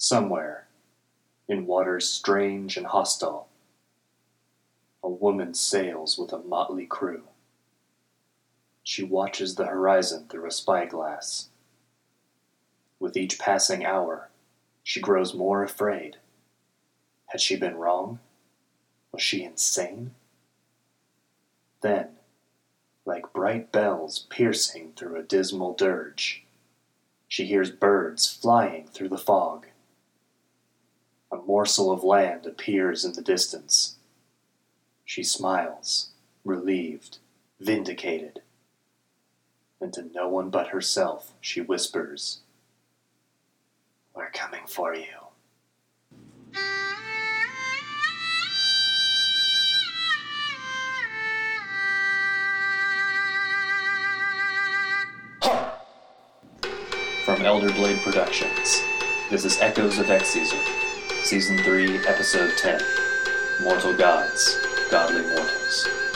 Somewhere, in waters strange and hostile, a woman sails with a motley crew. She watches the horizon through a spyglass. With each passing hour, she grows more afraid. Had she been wrong? Was she insane? Then, like bright bells piercing through a dismal dirge, she hears birds flying through the fog. A morsel of land appears in the distance. She smiles, relieved, vindicated. And to no one but herself she whispers, We're coming for you. From Elder Blade Productions, this is Echoes of Exezer, Season 3, Episode 10 Mortal Gods, Godly Mortals.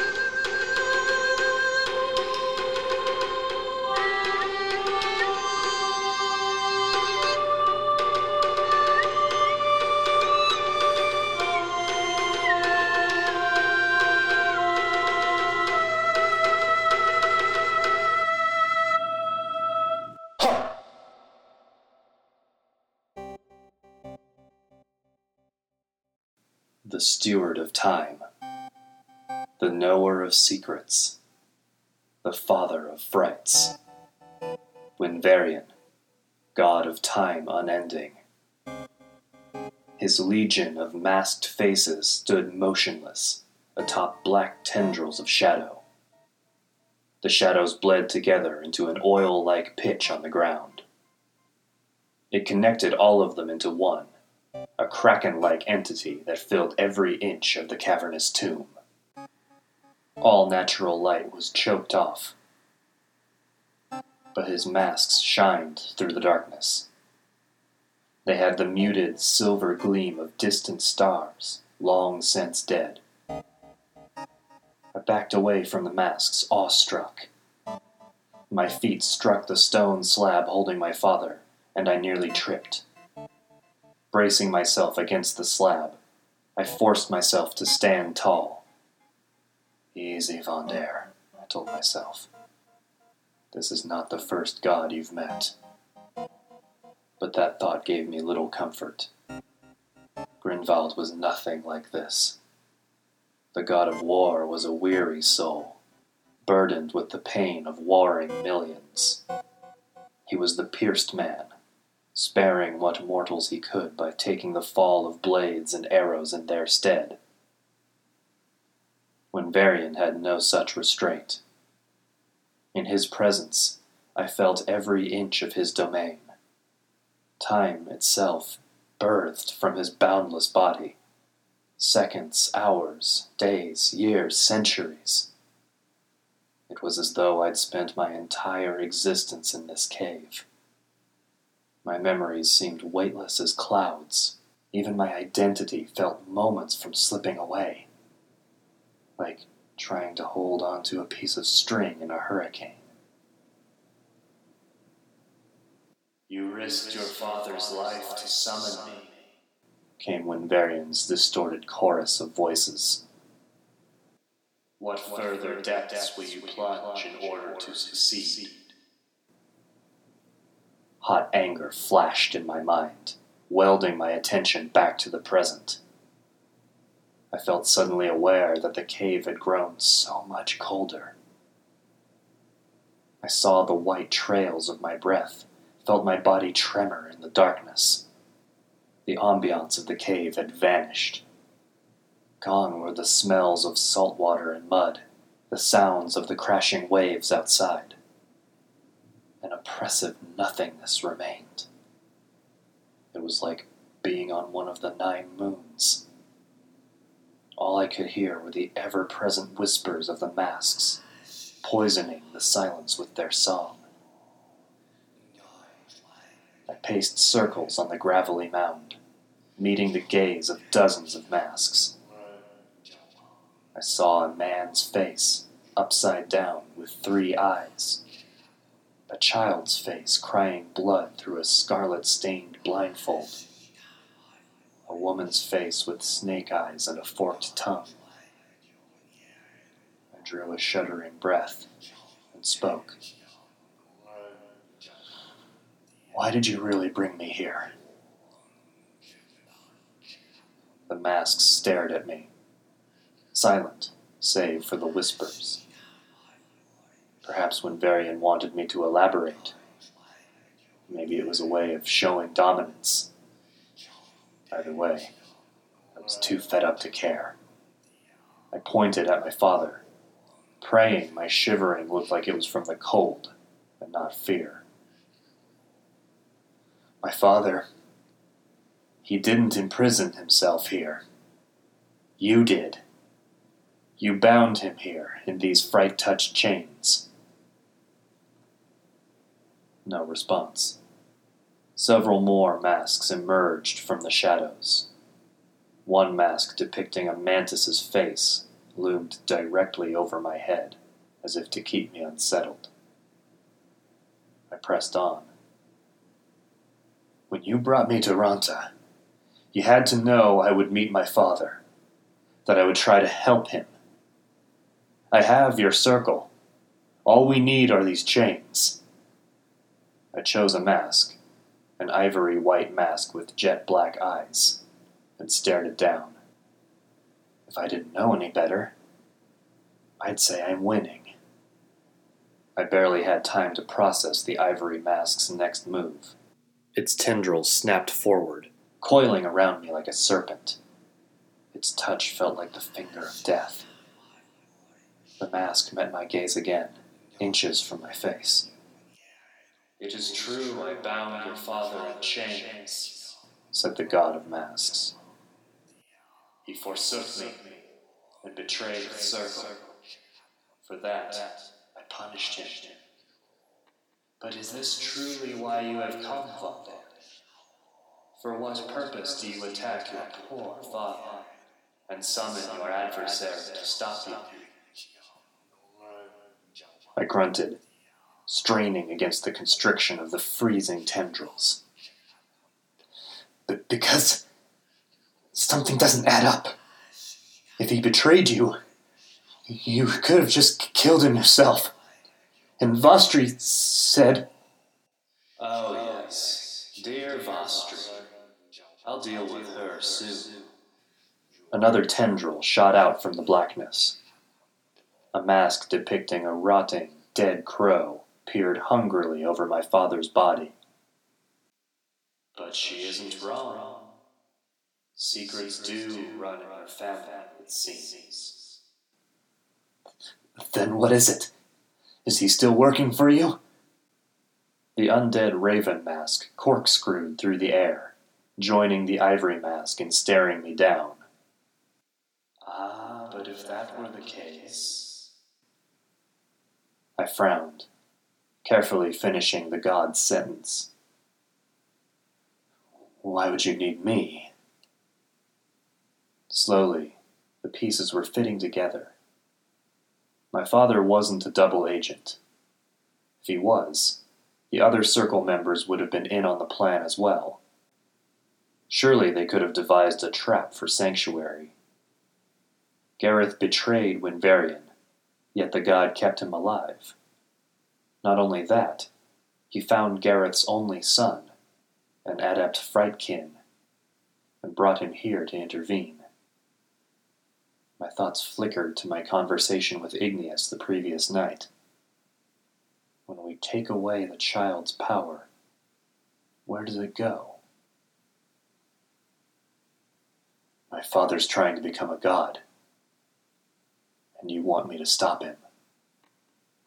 Steward of Time, the Knower of Secrets, the Father of Frights, Winvarian, God of Time unending. His legion of masked faces stood motionless atop black tendrils of shadow. The shadows bled together into an oil like pitch on the ground. It connected all of them into one a kraken like entity that filled every inch of the cavernous tomb. All natural light was choked off, but his masks shined through the darkness. They had the muted silver gleam of distant stars, long since dead. I backed away from the masks, awestruck. My feet struck the stone slab holding my father, and I nearly tripped. Bracing myself against the slab, I forced myself to stand tall. Easy, Vondair, I told myself. This is not the first god you've met. But that thought gave me little comfort. Grinvald was nothing like this. The god of war was a weary soul, burdened with the pain of warring millions. He was the pierced man, sparing what mortals he could by taking the fall of blades and arrows in their stead. Winvarian had no such restraint. In his presence, I felt every inch of his domain. Time itself birthed from his boundless body. Seconds, hours, days, years, centuries. It was as though I'd spent my entire existence in this cave. My memories seemed weightless as clouds. Even my identity felt moments from slipping away. Like trying to hold onto a piece of string in a hurricane. You risked your father's life to summon me, came Winvarian's distorted chorus of voices. What further depths will you plunge in order to succeed? Hot anger flashed in my mind, welding my attention back to the present. I felt suddenly aware that the cave had grown so much colder. I saw the white trails of my breath, felt my body tremor in the darkness. The ambiance of the cave had vanished. Gone were the smells of salt water and mud, the sounds of the crashing waves outside an oppressive nothingness remained. It was like being on one of the nine moons. All I could hear were the ever present whispers of the masks, poisoning the silence with their song. I paced circles on the gravelly mound, meeting the gaze of dozens of masks. I saw a man's face, upside down, with three eyes a child's face crying blood through a scarlet stained blindfold. a woman's face with snake eyes and a forked tongue. I drew a shuddering breath and spoke. Why did you really bring me here? The masks stared at me, silent save for the whispers. Perhaps Winvarian wanted me to elaborate. Maybe it was a way of showing dominance. Either way, I was too fed up to care. I pointed at my father, praying my shivering looked like it was from the cold and not fear. My father, he didn't imprison himself here. You did. You bound him here in these fright touched chains. No response. Several more masks emerged from the shadows. One mask depicting a mantis's face loomed directly over my head, as if to keep me unsettled. I pressed on. When you brought me to Ranta, you had to know I would meet my father, that I would try to help him. I have your circle. All we need are these chains. I chose a mask, an ivory white mask with jet black eyes, and stared it down. If I didn't know any better, I'd say I'm winning. I barely had time to process the ivory mask's next move. Its tendrils snapped forward, coiling around me like a serpent. Its touch felt like the finger of death. The mask met my gaze again, inches from my face. It is true I bound your father in chains, said the god of masks. He forsook me and betrayed the circle. For that, I punished him. But is this truly why you have come, Vondair? For what purpose do you attack your poor father and summon your adversary to stop you? I grunted, straining against the constriction of the freezing tendrils. But because something doesn't add up. If he betrayed you, you could have just killed him yourself. And Vostri said, Oh, yes, dear Vostri. I'll deal with her soon. Another tendril shot out from the blackness. A mask depicting a rotting, dead crow peered hungrily over my father's body. But she isn't wrong. Secrets do run in our family, it seems. Then what is it? Is he still working for you? The undead raven mask corkscrewed through the air, joining the ivory mask and staring me down. Ah, but if that were the case. I frowned, carefully finishing the god's sentence. Why would you need me? Slowly, the pieces were fitting together. My father wasn't a double agent. If he was, the other Circle members would have been in on the plan as well. Surely they could have devised a trap for Sanctuary. Gareth betrayed Winvarian, yet the god kept him alive. Not only that, he found Gareth's only son, an adept Frightkin, and brought him here to intervene. My thoughts flickered to my conversation with Igneous the previous night. When we take away the child's power, where does it go? My father's trying to become a god, and you want me to stop him.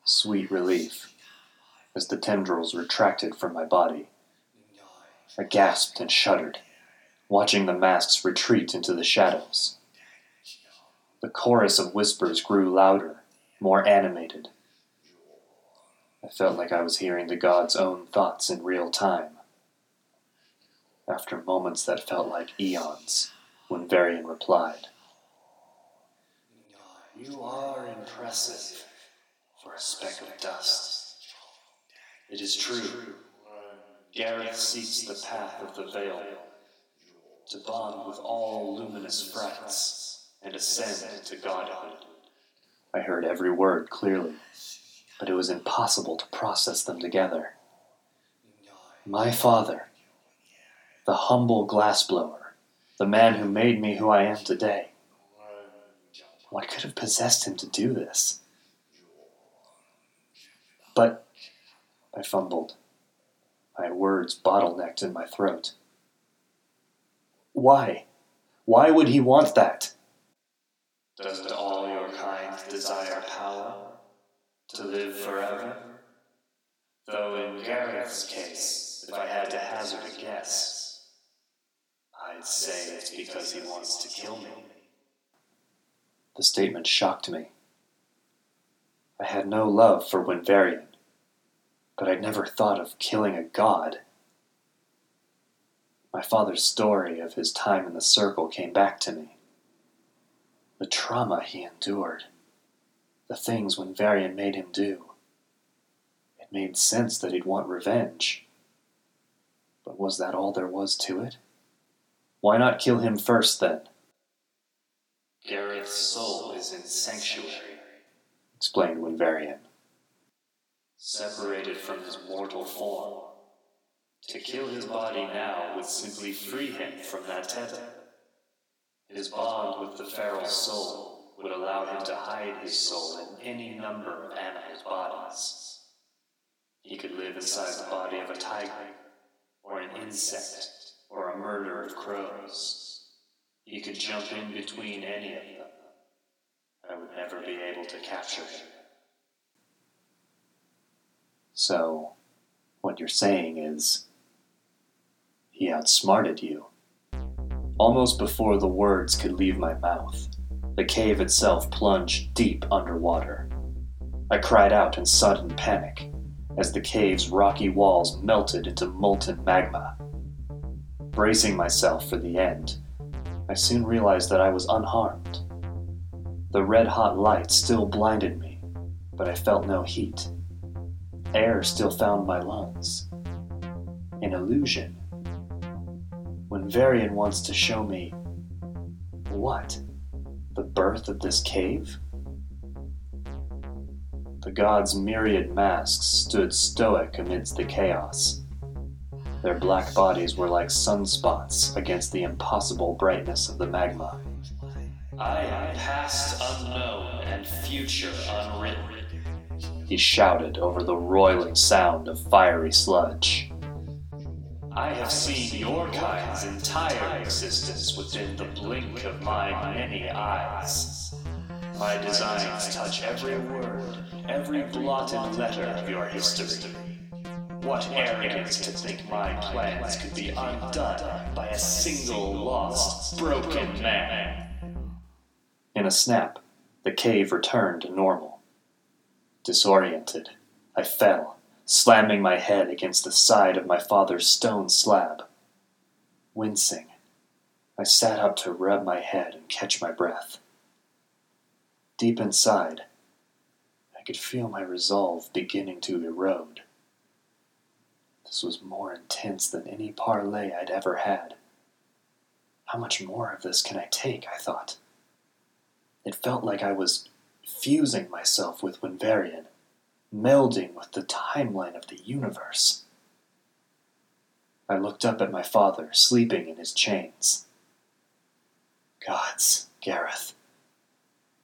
Sweet relief as the tendrils retracted from my body. I gasped and shuddered, watching the masks retreat into the shadows. The chorus of whispers grew louder, more animated. I felt like I was hearing the god's own thoughts in real time. After moments that felt like eons, Winvarian replied, You are impressive for a speck of dust. It is true. Gareth seeks the path of the veil, to bond with all luminous frights, and ascend to godhood. I heard every word clearly, but it was impossible to process them together. My father, the humble glassblower, the man who made me who I am today. What could have possessed him to do this? But I fumbled, my words bottlenecked in my throat. Why? Why would he want that? Doesn't all your kind desire power? To live forever? Though in Gareth's case, if I had to hazard a guess, I'd say it's because he wants to kill me. The statement shocked me. I had no love for Winvarian, but I'd never thought of killing a god. My father's story of his time in the circle came back to me. The trauma he endured, the things Winvarian made him do. It made sense that he'd want revenge. But was that all there was to it? Why not kill him first, then? Gareth's soul is in sanctuary, explained Winvarian. Separated from his mortal form. To kill his body now would simply free him from that tether. His bond with the feral soul would allow him to hide his soul in any number of animals' bodies. He could live inside the body of a tiger, or an insect, or a murder of crows. He could jump in between any of them. I would never be able to capture him. So, what you're saying is, he outsmarted you. Almost before the words could leave my mouth, the cave itself plunged deep underwater. I cried out in sudden panic as the cave's rocky walls melted into molten magma. Bracing myself for the end, I soon realized that I was unharmed. The red hot light still blinded me, but I felt no heat. Air still found my lungs. An illusion. Winvarian wants to show me what? The birth of this cave? The gods' myriad masks stood stoic amidst the chaos. Their black bodies were like sunspots against the impossible brightness of the magma. I am past unknown and future unwritten, he shouted over the roiling sound of fiery sludge. I have seen your kind's entire existence within the blink of my many eyes. My designs touch every word, every blotted letter of your history. What arrogance to think my plans could be undone by a single lost, broken man. In a snap, the cave returned to normal. Disoriented, I fell slamming my head against the side of my father's stone slab. Wincing, I sat up to rub my head and catch my breath. Deep inside, I could feel my resolve beginning to erode. This was more intense than any parley I'd ever had. How much more of this can I take? I thought. It felt like I was fusing myself with Winvarian melding with the timeline of the universe. I looked up at my father, sleeping in his chains. Gods, Gareth,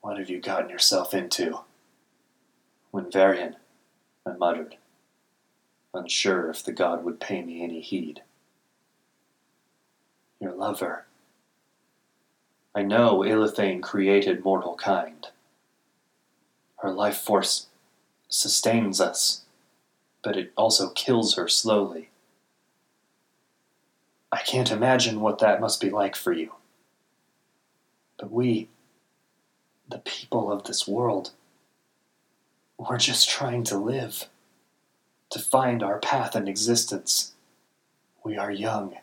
what have you gotten yourself into? Winvarian, I muttered, unsure if the god would pay me any heed. Your lover. I know Ilithane created mortal kind. Her life force sustains us, but it also kills her slowly. I can't imagine what that must be like for you. But we, the people of this world, we're just trying to live, to find our path in existence. We are young,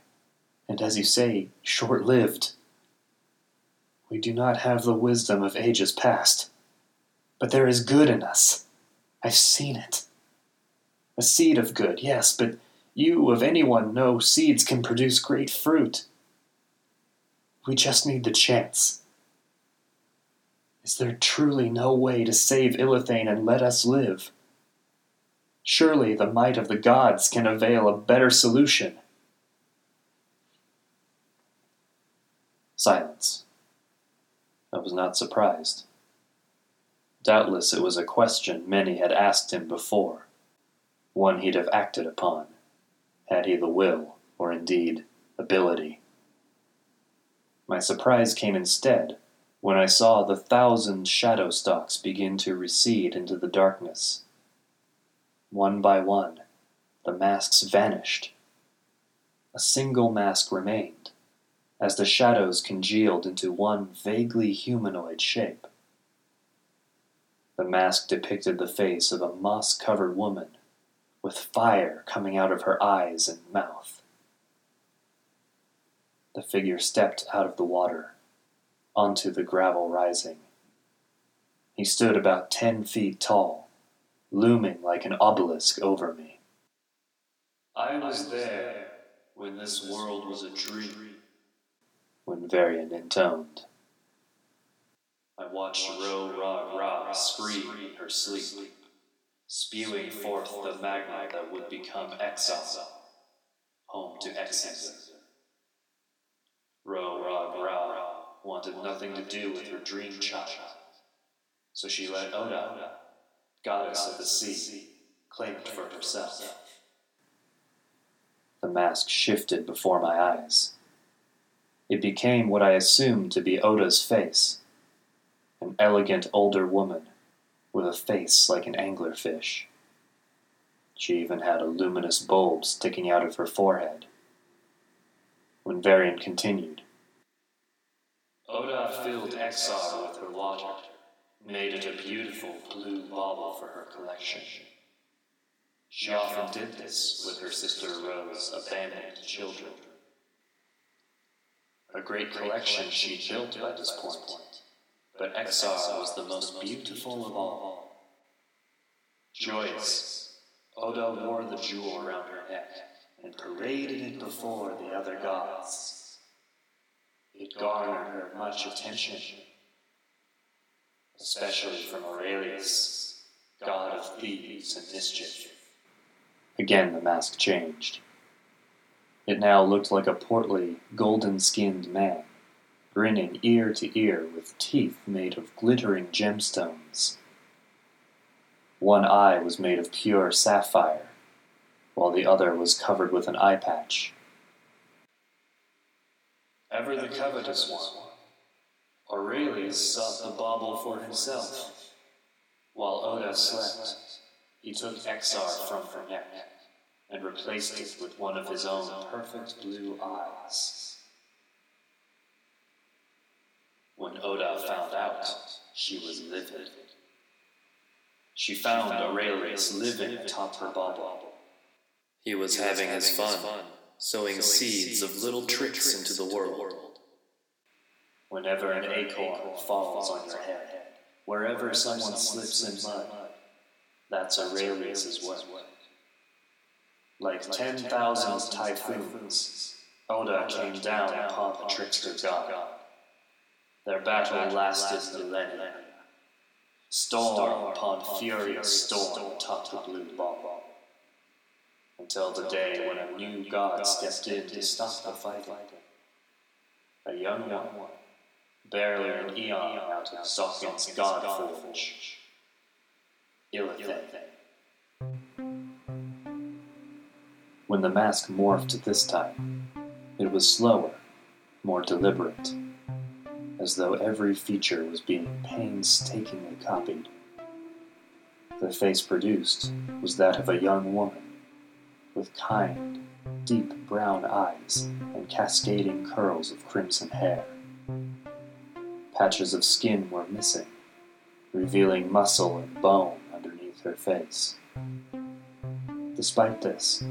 and as you say, short lived. We do not have the wisdom of ages past, but there is good in us. I've seen it. A seed of good, yes, but you, of anyone, know seeds can produce great fruit. We just need the chance. Is there truly no way to save Ilithane and let us live? Surely the might of the gods can avail a better solution. Silence. I was not surprised. Doubtless it was a question many had asked him before, one he'd have acted upon, had he the will, or indeed ability. My surprise came instead when I saw the thousand shadow stalks begin to recede into the darkness. One by one, the masks vanished. A single mask remained, as the shadows congealed into one vaguely humanoid shape. The mask depicted the face of a moss covered woman, with fire coming out of her eyes and mouth. The figure stepped out of the water onto the gravel rising. He stood about ten feet tall, looming like an obelisk over me. I was there when this world was a dream, Winvarian intoned. I watched Ro Ra Ra scream in her sleep, spewing forth the magma that would become Exile, home to Exes. Ro Ra Ra wanted nothing to do with her dream child, so she let Oda, goddess of the sea, claim it for herself. The mask shifted before my eyes. It became what I assumed to be Oda's face an elegant older woman with a face like an anglerfish. She even had a luminous bulb sticking out of her forehead. Winvarian continued. Oda filled Exar with her water, made it a beautiful blue bauble for her collection. She often did this with her sister Ro's abandoned children. A great collection she built by this point, but Exar was the most beautiful of all. Joyous, Oda wore the jewel around her neck and paraded it before the other gods. It garnered her much attention, especially from Aurelius, god of thieves and mischief. Again the mask changed. It now looked like a portly, golden skinned man, grinning ear to ear with teeth made of glittering gemstones. One eye was made of pure sapphire, while the other was covered with an eye patch. Ever the covetous one, Aurelius sought the bauble for himself. While Oda slept, he took Exar from her neck and replaced it with one of his own perfect blue eyes. When Oda found out, she was livid. She found Aurelius living atop her bauble. He was having his fun, sowing seeds of little tricks into the world. Whenever an acorn falls on your head, wherever someone slips in mud, that's Aurelius's work. Like ten thousand typhoons, Oda came down upon the trickster god. Their battle lasted millennia. Storm upon furious storm topped the blue ball. Until the day when a new god stepped in to stop the fighting. A young one, barely an eon out of Zockin's god forge. Ilithane. When the mask morphed this time, it was slower, more deliberate, as though every feature was being painstakingly copied. The face produced was that of a young woman, with kind, deep brown eyes and cascading curls of crimson hair. Patches of skin were missing, revealing muscle and bone underneath her face. Despite this,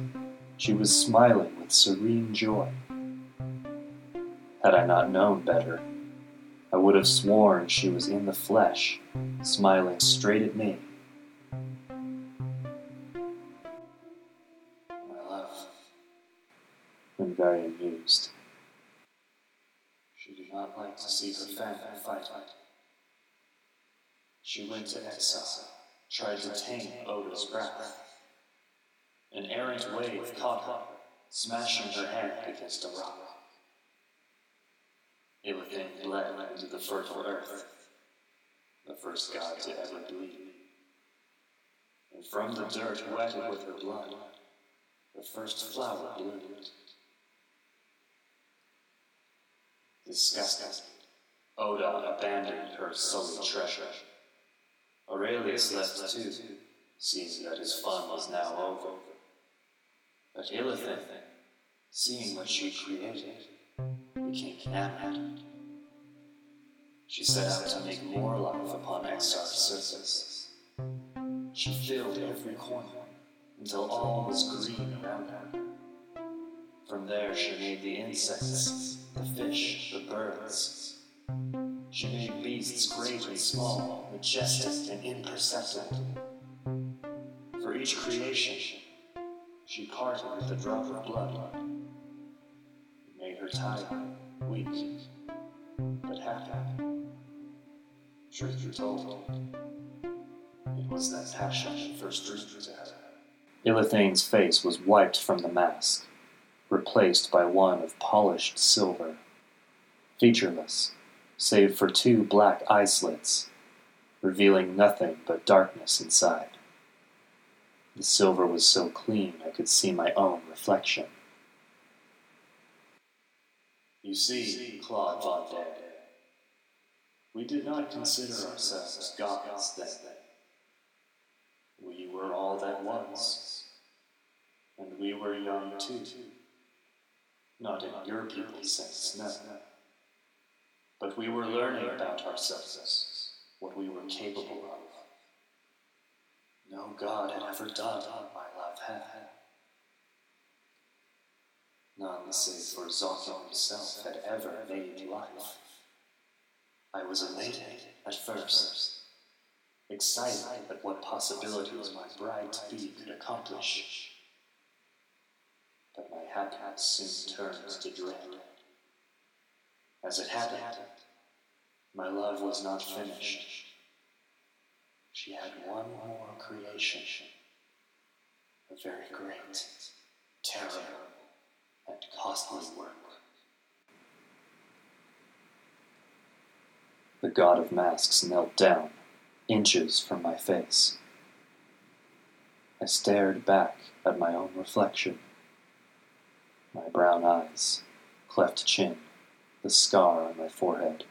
she was smiling with serene joy. Had I not known better, I would have sworn she was in the flesh, smiling straight at me. My love, and very amused. she did not like to see her family fight. She went to exile, tried to tame Oda's wrath. An errant wave caught her, smashing her hand against a rock. Ilithane bled into the fertile earth, the first god to ever bleed. And from the dirt wetted with her blood, the first flower bloomed. Disgusted, Oda abandoned her sullied treasure. Aurelius left too, seeing that his fun was now over. But Ilithane, seeing what she created, became. She set out to make more life upon Exar's surface. She filled every corner until all was green around her. From there she made the insects, the fish, the birds. She made beasts great and small, majestic and imperceptible. For each creation, she parted with a drop of blood. It made her tired, weak, but. Truth be told, it was that passion first drew to her. Ilithane's face was wiped from the mask, replaced by one of polished silver, featureless, save for two black eye slits, revealing nothing but darkness inside. The silver was so clean I could see my own reflection. You see, Claude Von we did not consider ourselves gods then. We were all that was, and we were young too. Not in your people's sense, no. But we were learning about ourselves, what we were capable of. No God had ever done what my love had. None save for Zocco himself had ever made life. I was elated at first, excited at what possibilities my bride to be could accomplish. But my happiness soon turned to dread. As it happened, my love was not finished. She had one more creation, a very great, and costly work. The god of masks knelt down, inches from my face. I stared back at my own reflection. My brown eyes, cleft chin, the scar on my forehead.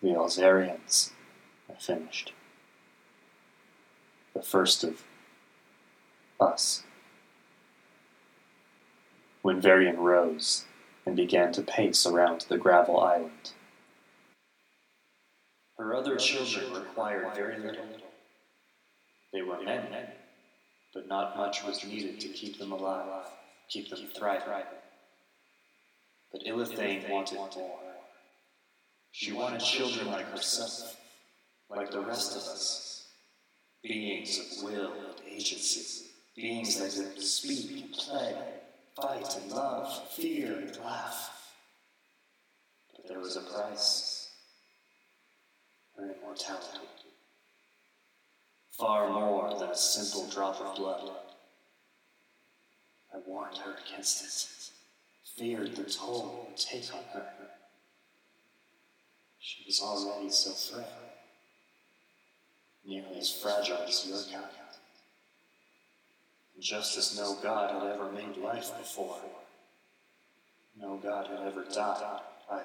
The Elzarians, I finished. The first of us. Winvarian rose and began to pace around the gravel island. Her other children required very little. They were men, but not much was needed to keep them alive, keep them thriving. But Ilithane wanted more. She wanted children like herself, like the rest of us, beings of will and agency, beings that could speak and play, fight and love, fear and laugh. But there was a price her immortality. Far more than a simple drop of blood. I warned her against it, feared the toll it would take on her. She was already so frail, nearly as fragile as your kind. And just as no God had ever made life before, no God had ever died either.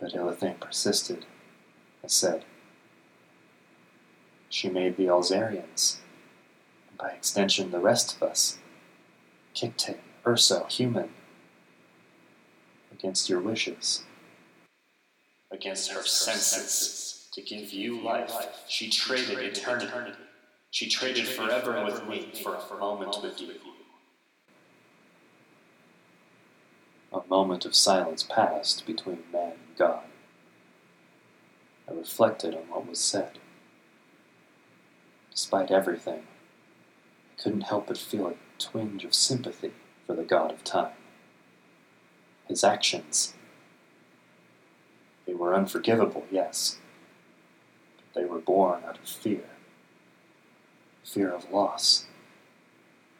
But Ilithane persisted. I said, She made the Alzarians, and by extension the rest of us, Kikte, Urso, human, against your wishes against her senses to give you life. She traded eternity. She traded forever with me for a moment with you. A moment of silence passed between man and God. I reflected on what was said. Despite everything, I couldn't help but feel a twinge of sympathy for the God of Time. his actions. They were unforgivable, yes, but they were born out of fear. Fear of loss,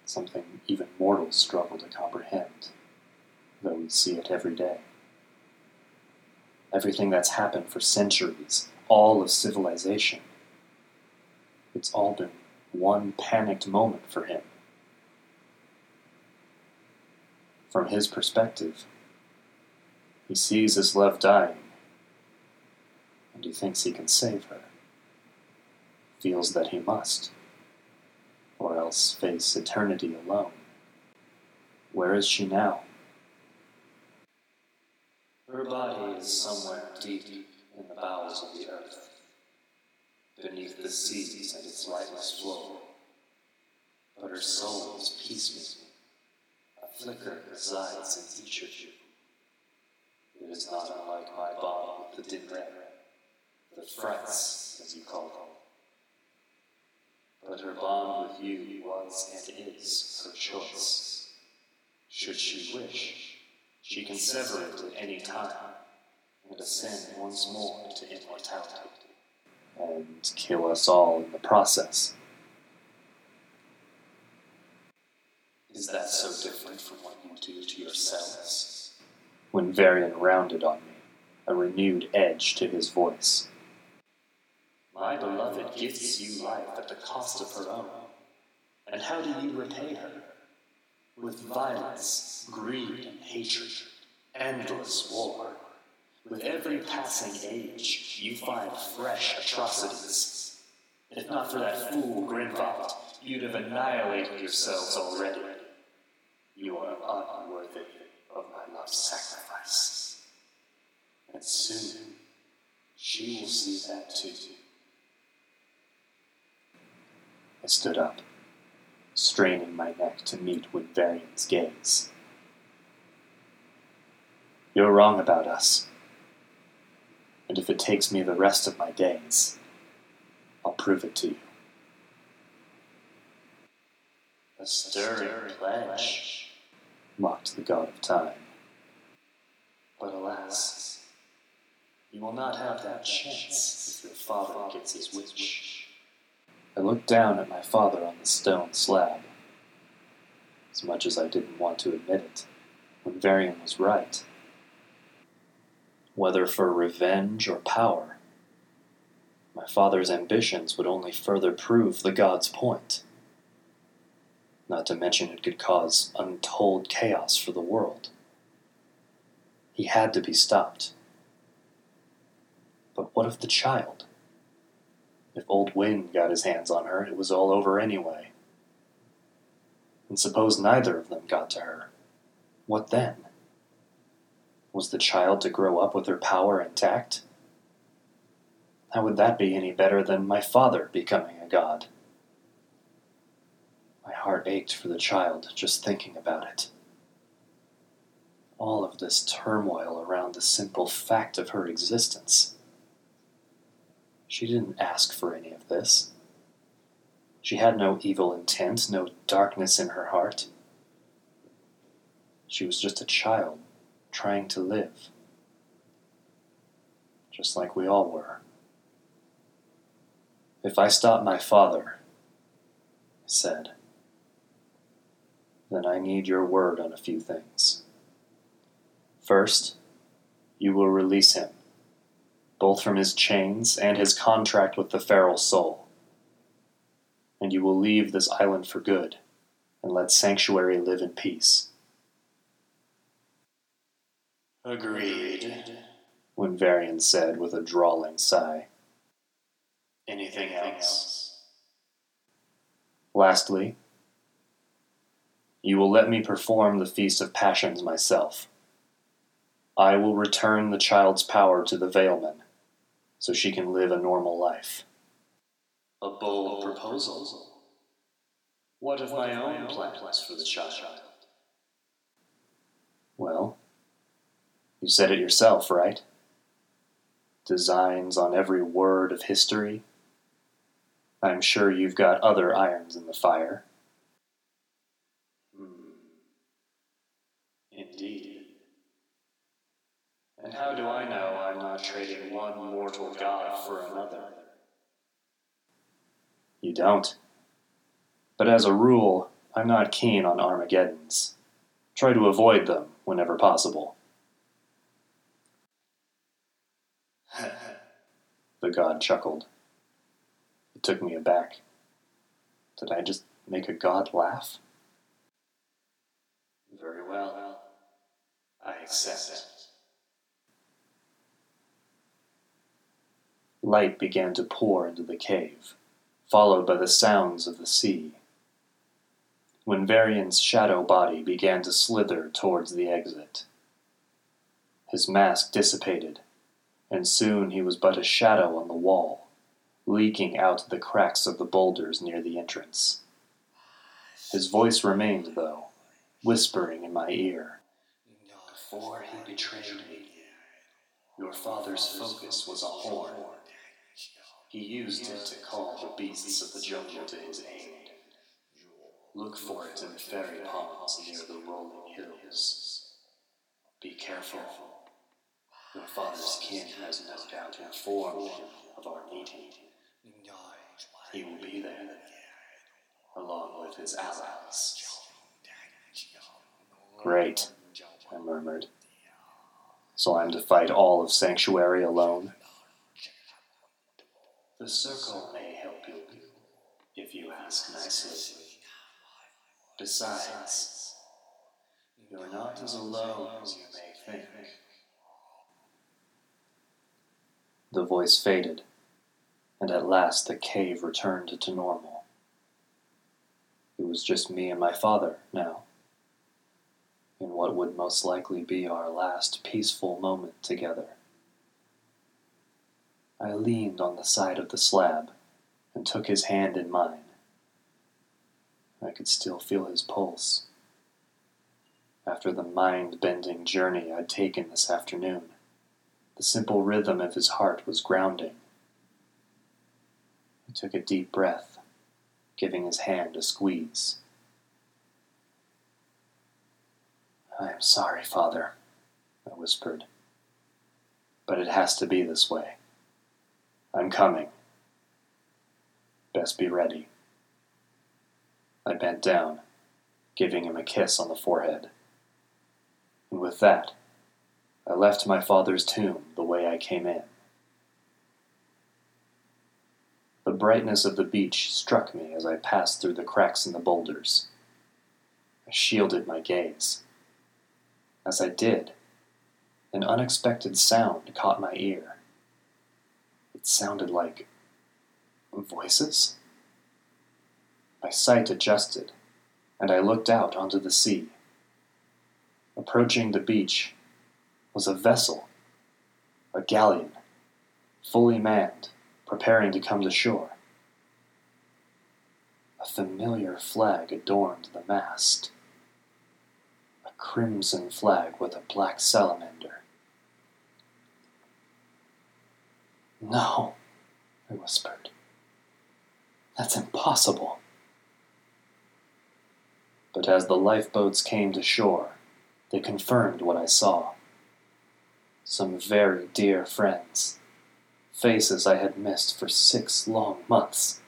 something even mortals struggle to comprehend, though we see it every day. Everything that's happened for centuries, all of civilization, it's all been one panicked moment for him. From his perspective, he sees his love dying, and he thinks he can save her. Feels that he must, else face eternity alone. Where is she now? Her body is somewhere deep in the bowels of the earth, beneath the seas and its lightless flow. But her soul is peaceful. A flicker resides in each of you. It is not unlike my bond with the Dinre, the frets, as you call them. But her bond with you was and is her choice. Should she wish, she can sever it at any time and ascend once more to immortality. And kill us all in the process. Is that so different from what you do to yourselves? Winvarian rounded on me, a renewed edge to his voice. My beloved gifts you life at the cost of her own. And how do you repay her? With violence, greed, and hatred, endless war. With every passing age, you find fresh atrocities. If not for that fool Grinvald, you'd have annihilated yourselves already. You are unworthy of my love's sacrifice. And soon, she will see that too. I stood up, straining my neck to meet Winvarian's gaze. You're wrong about us. And if it takes me the rest of my days, I'll prove it to you. A stirring pledge. mocked the god of time. But alas, you will not have that chance if your father gets his wish. I looked down at my father on the stone slab. As much as I didn't want to admit it, Winvarian was right. Whether for revenge or power, my father's ambitions would only further prove the god's point. Not to mention it could cause untold chaos for the world. He had to be stopped. But what of the child? If Old Wind got his hands on her, it was all over anyway. And suppose neither of them got to her. What then? Was the child to grow up with her power intact? How would that be any better than my father becoming a god? My heart ached for the child just thinking about it. All of this turmoil around the simple fact of her existence. She didn't ask for any of this. She had no evil intent, no darkness in her heart. She was just a child trying to live. Just like we all were. If I stop my father, I said, then I need your word on a few things. First, you will release him, both from his chains and his contract with the feral soul. And you will leave this island for good and let Sanctuary live in peace. Agreed. Winvarian said with a drawling sigh. Anything else? Lastly, you will let me perform the Feast of Passions myself. I will return the child's power to the Veilman, so she can live a normal life. A bold proposal. What of my own plans for the child? Well, you said it yourself, right? Designs on every word of history. I'm sure you've got other irons in the fire. Hmm. Indeed. And how do I know I'm not trading one mortal god for another? You don't. But as a rule, I'm not keen on Armageddons. Try to avoid them whenever possible. the god chuckled. It took me aback. Did I just make a god laugh? Very well. I accept. Light began to pour into the cave, followed by the sounds of the sea. When Varian's shadow body began to slither towards the exit, his mask dissipated, and soon he was but a shadow on the wall, leaking out the cracks of the boulders near the entrance. His voice remained, though, whispering in my ear. Before he betrayed me, your father's focus was a horn. He used it to call the beasts of the jungle to his aid. Look for it in the fairy ponds near the rolling hills. Be careful. Your father's kin has no doubt informed him of our meeting. He will be there, along with his allies. Great, I murmured. So I'm to fight all of Sanctuary alone? The circle may help you, if you ask nicely. Besides, you're not as alone as you may think. The voice faded, and at last the cave returned to normal. It was just me and my father now, in what would most likely be our last peaceful moment together. I leaned on the side of the slab and took his hand in mine. I could still feel his pulse. After the mind bending journey I'd taken this afternoon, the simple rhythm of his heart was grounding. He took a deep breath, giving his hand a squeeze. I am sorry, Father, I whispered, but it has to be this way. I'm coming. Best be ready. I bent down, giving him a kiss on the forehead. And with that, I left my father's tomb the way I came in. The brightness of the beach struck me as I passed through the cracks in the boulders. I shielded my gaze. As I did, an unexpected sound caught my ear. It sounded like voices? My sight adjusted, and I looked out onto the sea. Approaching the beach was a vessel, a galleon, fully manned, preparing to come to shore. A familiar flag adorned the mast. A crimson flag with a black salamander. No, I whispered. That's impossible. But as the lifeboats came to shore, they confirmed what I saw. Some very dear friends, faces I had missed for six long months,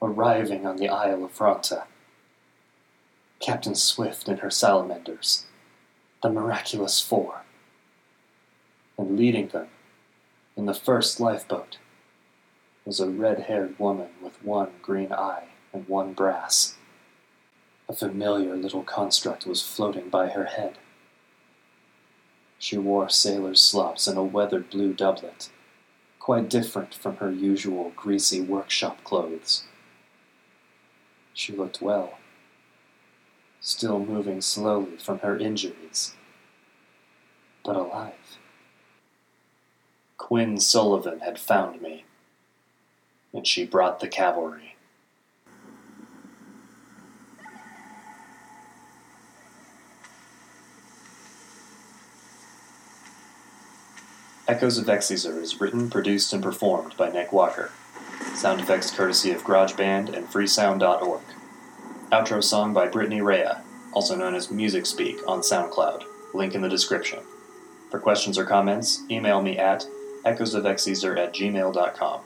arriving on the Isle of Fronta. Captain Swift and her salamanders, the miraculous four, and leading them in the first lifeboat was a red haired woman with one green eye and one brass. A familiar little construct was floating by her head. She wore sailor's slops and a weathered blue doublet, quite different from her usual greasy workshop clothes. She looked well, still moving slowly from her injuries, but alive. Quinn Sullivan had found me, and she brought the cavalry. Echoes of Exezer is written, produced, and performed by Nick Walker. Sound effects courtesy of GarageBand and freesound.org. Outro song by Brittany Rea, also known as Music Speak on SoundCloud. Link in the description. For questions or comments, email me at echoesofexezer at gmail.com.